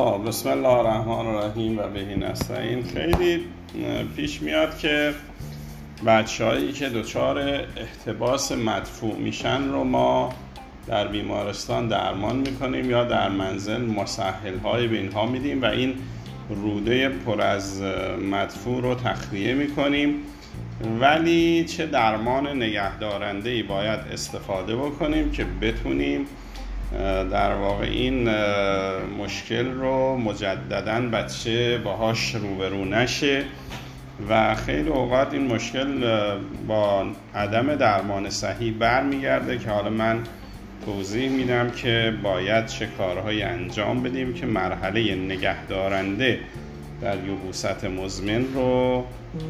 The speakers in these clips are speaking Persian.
خب بسم الله الرحمن الرحیم و بهی نستعین. خیلی پیش میاد که بچههایی که دچار احتباس مدفوع میشن رو ما در بیمارستان درمان می‌کنیم یا در منزل مسهل های به اینها میدیم و این روده پر از مدفوع رو تخلیه می‌کنیم. ولی چه درمان نگهدارنده ای باید استفاده بکنیم که بتونیم در واقع این مشکل رو مجددا بچه باهاش روبرو نشه و خیلی اوقات این مشکل با عدم درمان صحیح برمیگرده که حالا من توضیح میدم که باید چه کارهایی انجام بدیم که مرحله نگهدارنده در یبوست مزمن رو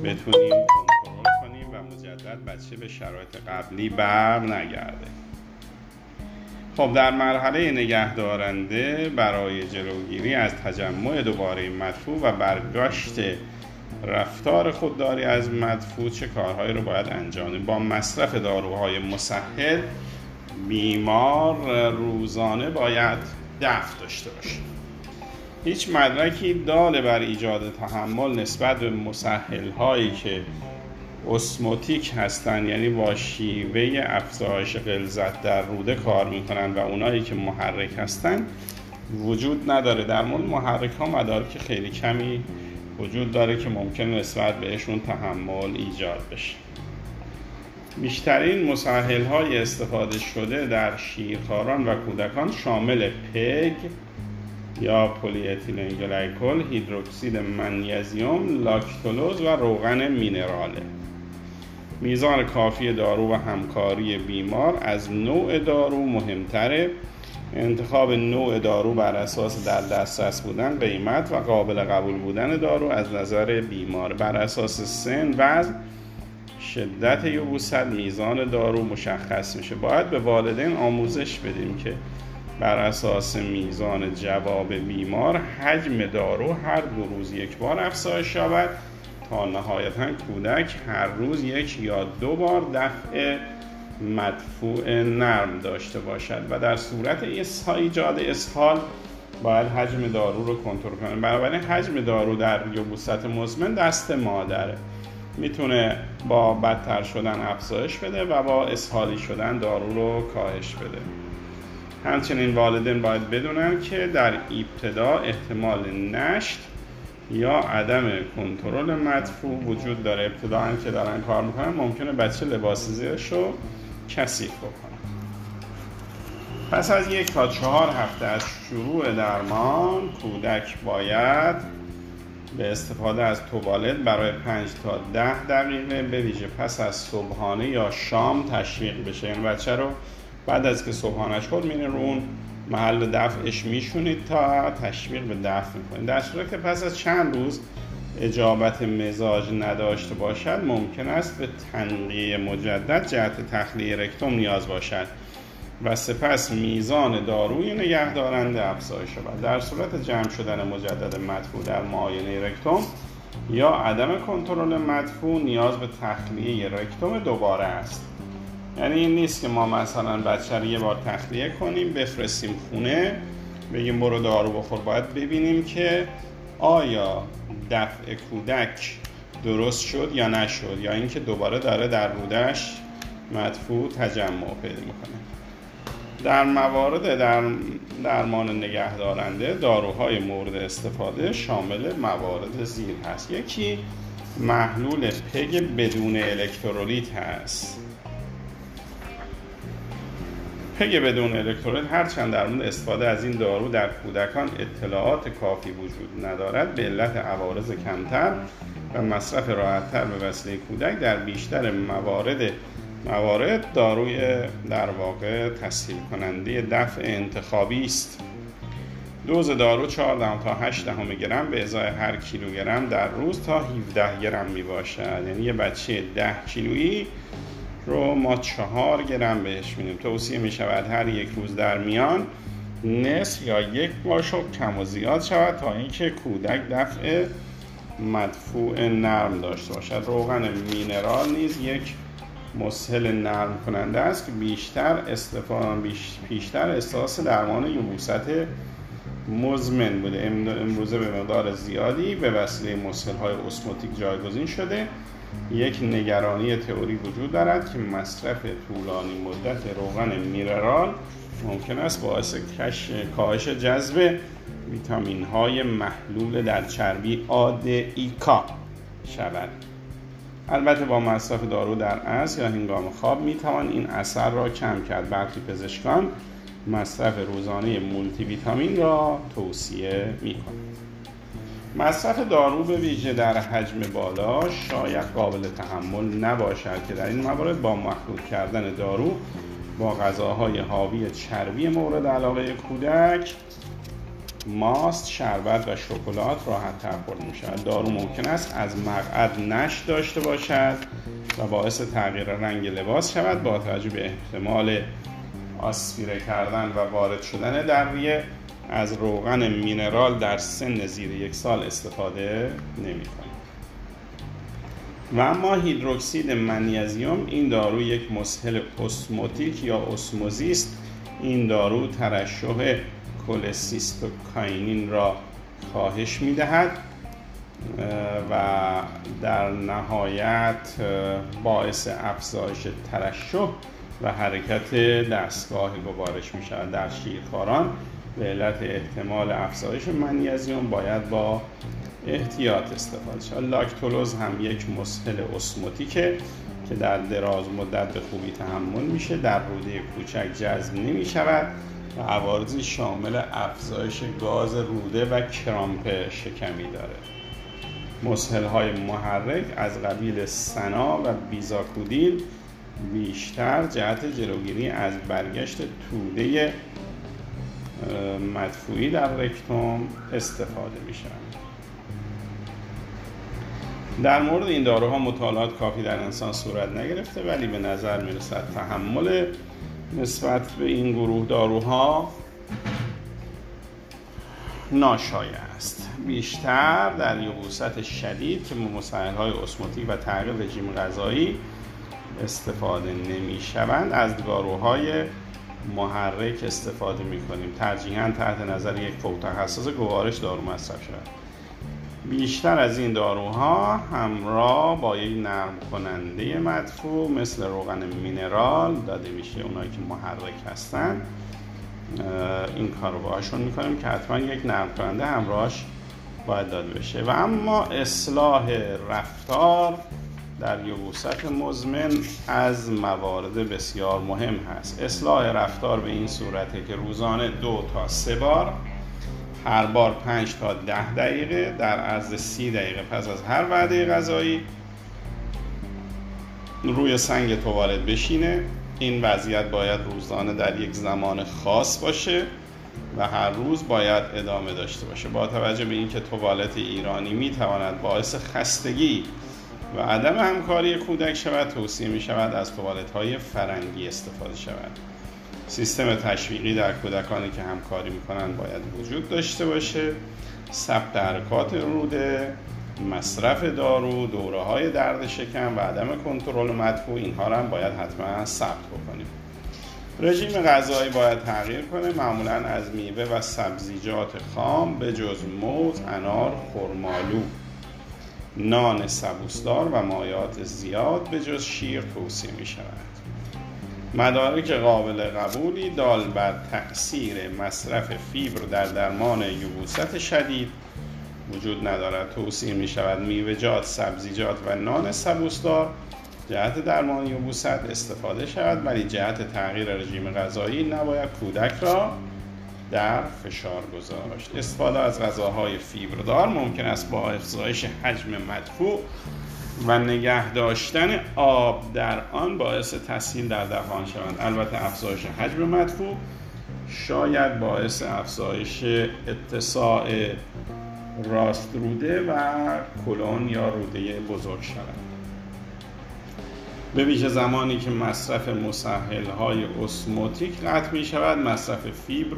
بتونیم کنترل کنیم و مجدد بچه به شرایط قبلی بر نگرده خب در مرحله نگهدارنده برای جلوگیری از تجمع دوباره مدفوع و برگشت رفتار خودداری از مدفوع چه کارهایی رو باید انجام با مصرف داروهای مسهل بیمار روزانه باید دفع داشته باشه. هیچ مدرکی داله بر ایجاد تحمل نسبت به مسهل هایی که اسموتیک هستن یعنی با شیوه افزایش غلظت در روده کار می‌کنن و اونایی که محرک هستن وجود نداره در مورد محرک ها مدارک خیلی کمی وجود داره که ممکن نسبت بهشون تحمل ایجاد بشه بیشترین مسهل های استفاده شده در شیرخواران و کودکان شامل PEG یا پلی اتیلن گلیکول، هیدروکسید منیزیم، لاکتولوز و روغن مینراله. میزان کافی دارو و همکاری بیمار از نوع دارو مهمتره. انتخاب نوع دارو بر اساس در دسترس بودن قیمت و قابل قبول بودن دارو از نظر بیمار. بر اساس سن وزن شدت یبوست میزان دارو مشخص میشه. باید به والدین آموزش بدیم که بر اساس میزان جواب بیمار حجم دارو هر دو روز یک بار افزایش یابد. تا نهایتا کودک هر روز یک یا دو بار دفع مدفوع نرم داشته باشد و در صورت ایجاد اسهال باید حجم دارو رو کنترل کنیم بنابراین حجم دارو در یبوست مزمن دست مادره. می‌تونه با بدتر شدن افزایش بده و با اسهالی شدن دارو رو کاهش بده. همچنین والدین باید بدونن که در ابتدا احتمال نشت یا عدم کنترل مدفوع وجود داره. ابتدا که دارن کار می‌کنن ممکنه بچه لباس زیرش رو کثیف بکنه پس از یک تا چهار هفته از شروع درمان کودک باید به استفاده از توالت برای 5 تا 10 دقیقه به ویژه پس از صبحانه یا شام تشویق بشه. این بچه رو بعد از که صبحانه خود میره رو اون محل دفعش میشونید تا تشویق به دفع می‌کنید در صورت که پس از چند روز اجابت مزاج نداشته باشد ممکن است به تنقیه مجدد جهت تخلیه رکتوم نیاز باشد و سپس میزان داروی نگهدارنده افزایش شود. در صورت جمع شدن مجدد مدفوع در معاینه رکتوم یا عدم کنترل مدفوع نیاز به تخلیه رکتوم دوباره است. یعنی این نیست که ما مثلا بچه رو یه بار تخلیه کنیم بفرستیم خونه بگیم برو دارو بخور. باید ببینیم که آیا دفع کودک درست شد یا نشد یا اینکه دوباره داره در رودش مدفوع تجمع پیدا می‌کنه. در موارد در درمان نگهدارنده داروهای مورد استفاده شامل موارد زیر هست. یکی محلول پگ بدون الکترولیت هست. پگ بدون الکترولیت هرچند در مورد استفاده از این دارو در کودکان اطلاعات کافی وجود ندارد به علت عوارض کمتر و مصرف راحتتر به وسیله کودک در بیشتر موارد موارد داروی در واقع تسهیل کننده دفع انتخابی است. دوز دارو 4 تا 8 دهم گرم به ازای هر کیلوگرم در روز تا 17 گرم می باشد یعنی یه بچه 10 کیلویی رو ما 4 گرم بهش میدیم. توصیه می شود هر یک روز در میان نصف یا یک باشو کم و زیاد شود تا اینکه کودک دفع مدفوع نرم داشته باشد. روغن مینرال نیز یک مسهل نرم کننده است که بیشتر استفاده بیشتر احساس درمان یبوست مزمن بوده. امروزه به مقدار زیادی به وسیله مسئله های اسموتیک جایگزین شده. یک نگرانی تئوری وجود دارد که مصرف طولانی مدت روغن مینرال ممکن است باعث کاهش جذب ویتامین های محلول در چربی آدئیکا شود. البته با مصرف دارو در اصل یا هنگام خواب می توان این اثر را کم کرد. برخی پزشکان مصرف روزانه مولتی ویتامین را توصیه می کنند مصرف دارو به ویژه در حجم بالا شاید قابل تحمل نباشد که در این موارد با مخلوط کردن دارو با غذاهای حاوی چربی مورد علاقه کودک ماست، شربت و شکلات راحت تر خورده می شود. دارو ممکن است از مقعد نش داشته باشد و باعث تغییر رنگ لباس شود با توجه به احتمال آسپیره کردن و وارد شدن در ریه از روغن مینرال در سن زیر یک سال استفاده نمی کنیم. و اما هیدروکسید منیزیم این دارو یک مسهل اسموتیک یا اسموزیست این دارو ترشح کلسیستوکاینین را کاهش می دهد و در نهایت باعث افزایش ترشح و حرکت دستگاه گوارش می شود در شیرخواران به علت احتمال افزایش منیزیم باید با احتیاط استفاده شد. لاکتولوز هم یک مسهل اسموتیکه که در دراز مدت به خوبی تحمل میشه در روده کوچک جذب نمی شود و عوارضی شامل افزایش گاز روده و کرامپ شکمی داره. مسهل های محرک از قبیل سنا و بیزاکودیل بیشتر جهت جلوگیری از برگشت توده مدفوعی در رکتوم استفاده می در مورد این داروها مطالعات کافی در انسان صورت نگرفته ولی به نظر می رسد تحمل نسبت به این گروه داروها ناشایع است. بیشتر در یبوست شدید که مسائل های اسموتیک و تغییر رژیم غذایی استفاده نمی شوند از داروهای محرک استفاده می کنیم ترجیحاً تحت نظر یک فوق تخصص گوارش دارو مصرف شود. بیشتر از این داروها همراه با یک نرم کننده مدفوع مثل روغن مینرال داده میشه اونایی که محرک هستن. این کار رو باهاشون می‌کنیم که حتما یک نرم کننده همراهش باید داده بشه. و اما اصلاح رفتار در یبوست مزمن از موارد بسیار مهم هست. اصلاح رفتار به این صورته که روزانه دو تا سه بار هر بار 5 تا 10 دقیقه در عرض 30 دقیقه پس از هر وعده غذایی روی سنگ توالت بشینه. این وضعیت باید روزانه در یک زمان خاص باشه و هر روز باید ادامه داشته باشه. با توجه به اینکه توالت ایرانی می‌تواند باعث خستگی و عدم همکاری کودک شود توصیه می شود از توالت های فرنگی استفاده شود. سیستم تشویقی در کودکانی که همکاری می‌کنند باید وجود داشته باشه. ثبت حرکات روده مصرف دارو دوره های درد شکم و عدم کنترل مدفوع اینها را هم باید حتما ثبت بکنیم. رژیم غذایی باید تغییر کنه معمولا از میوه و سبزیجات خام به جز موز، انار، خرمالو نان سبوسدار و مایات زیاد به جز شیر توصیه می شود مدارک قابل قبولی دال بر تأثیر مصرف فیبر در درمان یبوست شدید وجود ندارد. توصیه می شود میوه‌جات، سبزیجات و نان سبوسدار جهت درمان یبوست استفاده شود ولی جهت تغییر رژیم غذایی نباید کودک را در فشار گذاشت استفاده از غذاهای فیبردار ممکن است با افزایش حجم مدفوع و نگه داشتن آب در آن باعث تسهیل در دهان شوند. البته افزایش حجم مدفوع شاید باعث افزایش اتساع راست روده و کلون یا روده بزرگ شود به ویژه زمانی که مصرف مسهل های اسموتیک قطع می شود مصرف فیبر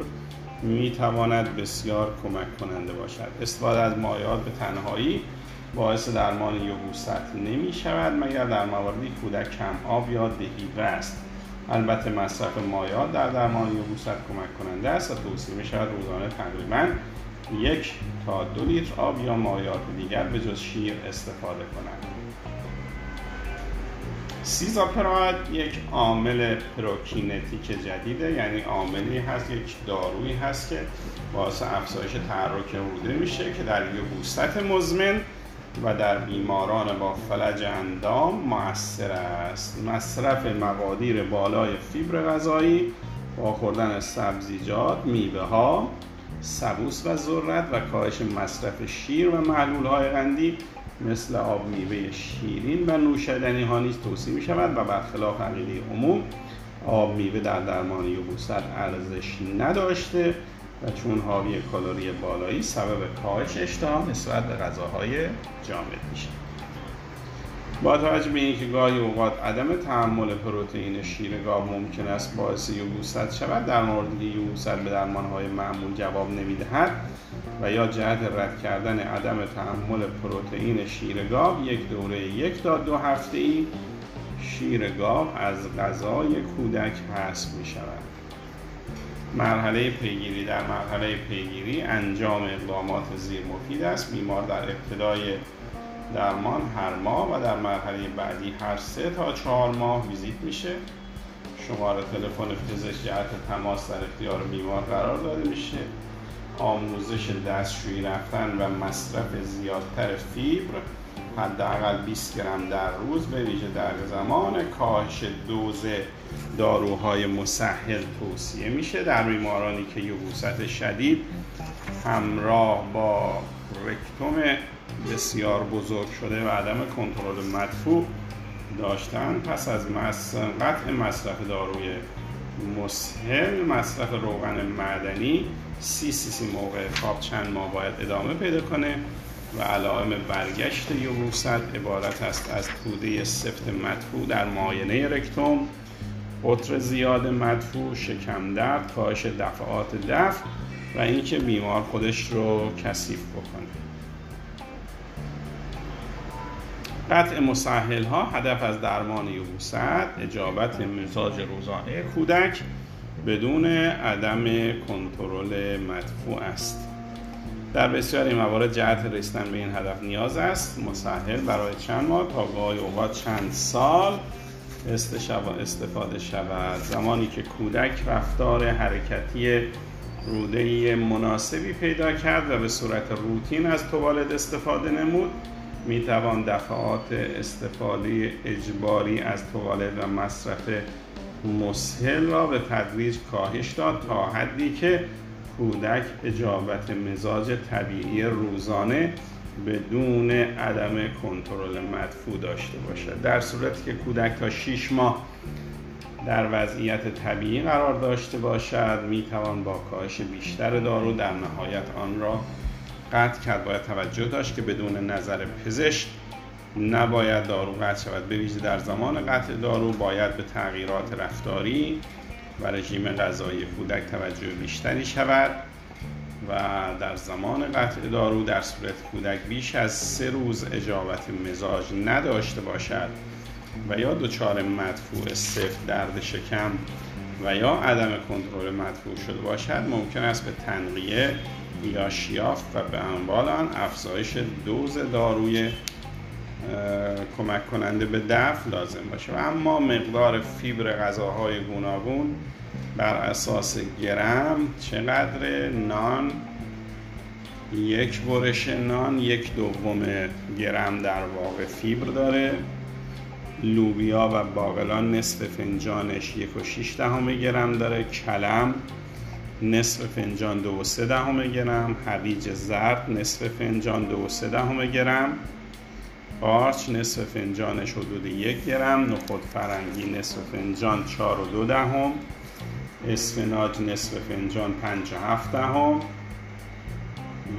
می تواند بسیار کمک کننده باشد. استفاده از مایات به تنهایی باعث درمان یبوست نمی شود مگر در مواردی کودک کم آب یا دهیدره است البته مصرف مایعات در درمان یبوست کمک کننده است و توصیه می شود روزانه تقریبا یک تا دو لیتر آب یا مایعات دیگر به جز شیر استفاده کنند سیزاپراید یک عامل prokinetic جدیده یعنی عاملی هست یک دارویی هست که باعث افزایش تحرک روده میشه که در یبوست مزمن و در بیماران با فلج اندام موثر است. مصرف مقادیر بالای فیبر غذایی با خوردن سبزیجات میوه ها سبوس و ذرت و کاهش مصرف شیر و معلول های قندی مثل آب میوه شیرین و نوشیدنی ها نیز توصیه می شود و برخلاف عقیده عموم آب میوه در درمان یبوست ارزش نداشته و چون حاوی کالری بالایی سبب کاهش اشتها نسبت به غذاهای جامد میشه با توجه به اینکه گاهی اوقات عدم تحمل پروتئین شیر گاو ممکن است باعث یبوست شود در مورد یبوست به درمانهای معمول جواب نمی‌دهد و یا جهت رد کردن عدم تحمل پروتئین شیر گاو یک دوره یک تا دو هفته ای شیر گاو از غذای کودک حذف می شود مرحله پیگیری در مرحله پیگیری انجام اقدامات زیر مفید است. بیمار در ابتدای درمان هر ماه و در مرحله بعدی هر سه تا چهار ماه ویزیت میشه. شماره تلفن پزشک جهت تماس در اختیار بیمار قرار داده میشه. آموزش دستشویی رفتن و مصرف زیادتر فیبر حداقل 20 گرم در روز به ویژه در زمان کاهش دوز داروهای مسهل توصیه میشه. در بیمارانی که یبوست شدید همراه با رکتوم بسیار بزرگ شده و عدم کنترل مدفوع داشتن. پس از قطع مصرف داروی مسهل مصرف روغن معدنی سی سی سی موقع خواب چند ماه باید ادامه پیدا کنه و علائم برگشت یبوست عبارت است از توده سفت مدفوع در ماینه رکتوم قطر زیاد مدفوع شکم درد کاهش دفعات دفع و اینکه بیمار خودش رو کثیف بکنه. قطع مسهل ها هدف از درمان یبوست اجابت مزاج روزانه کودک بدون عدم کنترل مدفوع است. در بسیاری موارد جهت رسیدن به این هدف نیاز است. مسهل برای چند ماه تا گاهی اوقات چند سال استفاده شود. زمانی که کودک رفتار حرکتی روده مناسبی پیدا کرد و به صورت روتین از توالد استفاده نمود می توان دفعات استفاده اجباری از توالد و مصرف مسهل را به تدریج کاهش داد تا حدی که کودک اجابت مزاج طبیعی روزانه بدون عدم کنترل مدفوع داشته باشد. در صورتی که کودک تا 6 ماه در وضعیت طبیعی قرار داشته باشد می توان با کاهش بیشتر دارو در نهایت آن را قطع کرد باید توجه داشت که بدون نظر پزشک نباید دارو قطع شود. به ویژه در زمان قطع دارو باید به تغییرات رفتاری و رژیم غذایی کودک توجه بیشتری شود و در زمان قطع دارو در صورت کودک بیش از سه روز اجابت مزاج نداشته باشد و یا دچار مدفوع سفت درد شکم و یا عدم کنترل مدفوع شده باشد ممکن است به تنقیه یا شیاف و به انبال آن افزایش دوز داروی کمک کننده به دفع لازم باشه. و اما مقدار فیبر غذاهای گوناگون بر اساس گرم چقدر؟ نان یک برش نان یک دوم گرم در واقع فیبر داره. لوبیا و باقلان نصف فنجانش یک و شیش دهم گرم داره. کلم نصف فنجان دو و سه دهم گرم. هویج زرد نصف فنجان دو و سه دهم گرم. قارچ نصف فنجانش حدود یک گرم. نخود فرنگی نصف فنجان چار و دو دهم. اسفناج نصف فنجان پنج و هفت دهم.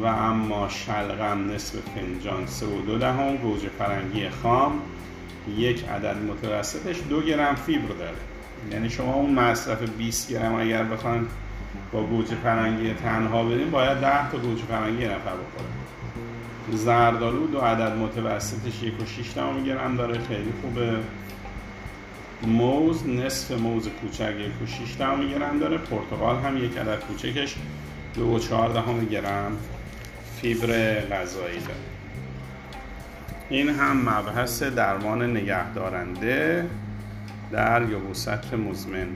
و اما شلغم نصف فنجان سه و دو دهم. گوجه فرنگی خام یک عدد متوسطش دو گرم فیبر داره. یعنی شما اون مصرف 20 گرم اگر بخوان با گوجه فرنگی تنها بریم باید 10 تا گوجه فرنگی نفر بخوره زردالو دو عدد متوسطش یک و شیش گرم داره خیلی خوبه. موز نصف موز کوچک یک و 6 دهم گرم داره. پرتقال هم یک عدد کوچکش دو و چهار دهم گرم. فیبر غذایی داره. این هم مبحث درمان نگهدارنده در یبوست مزمن.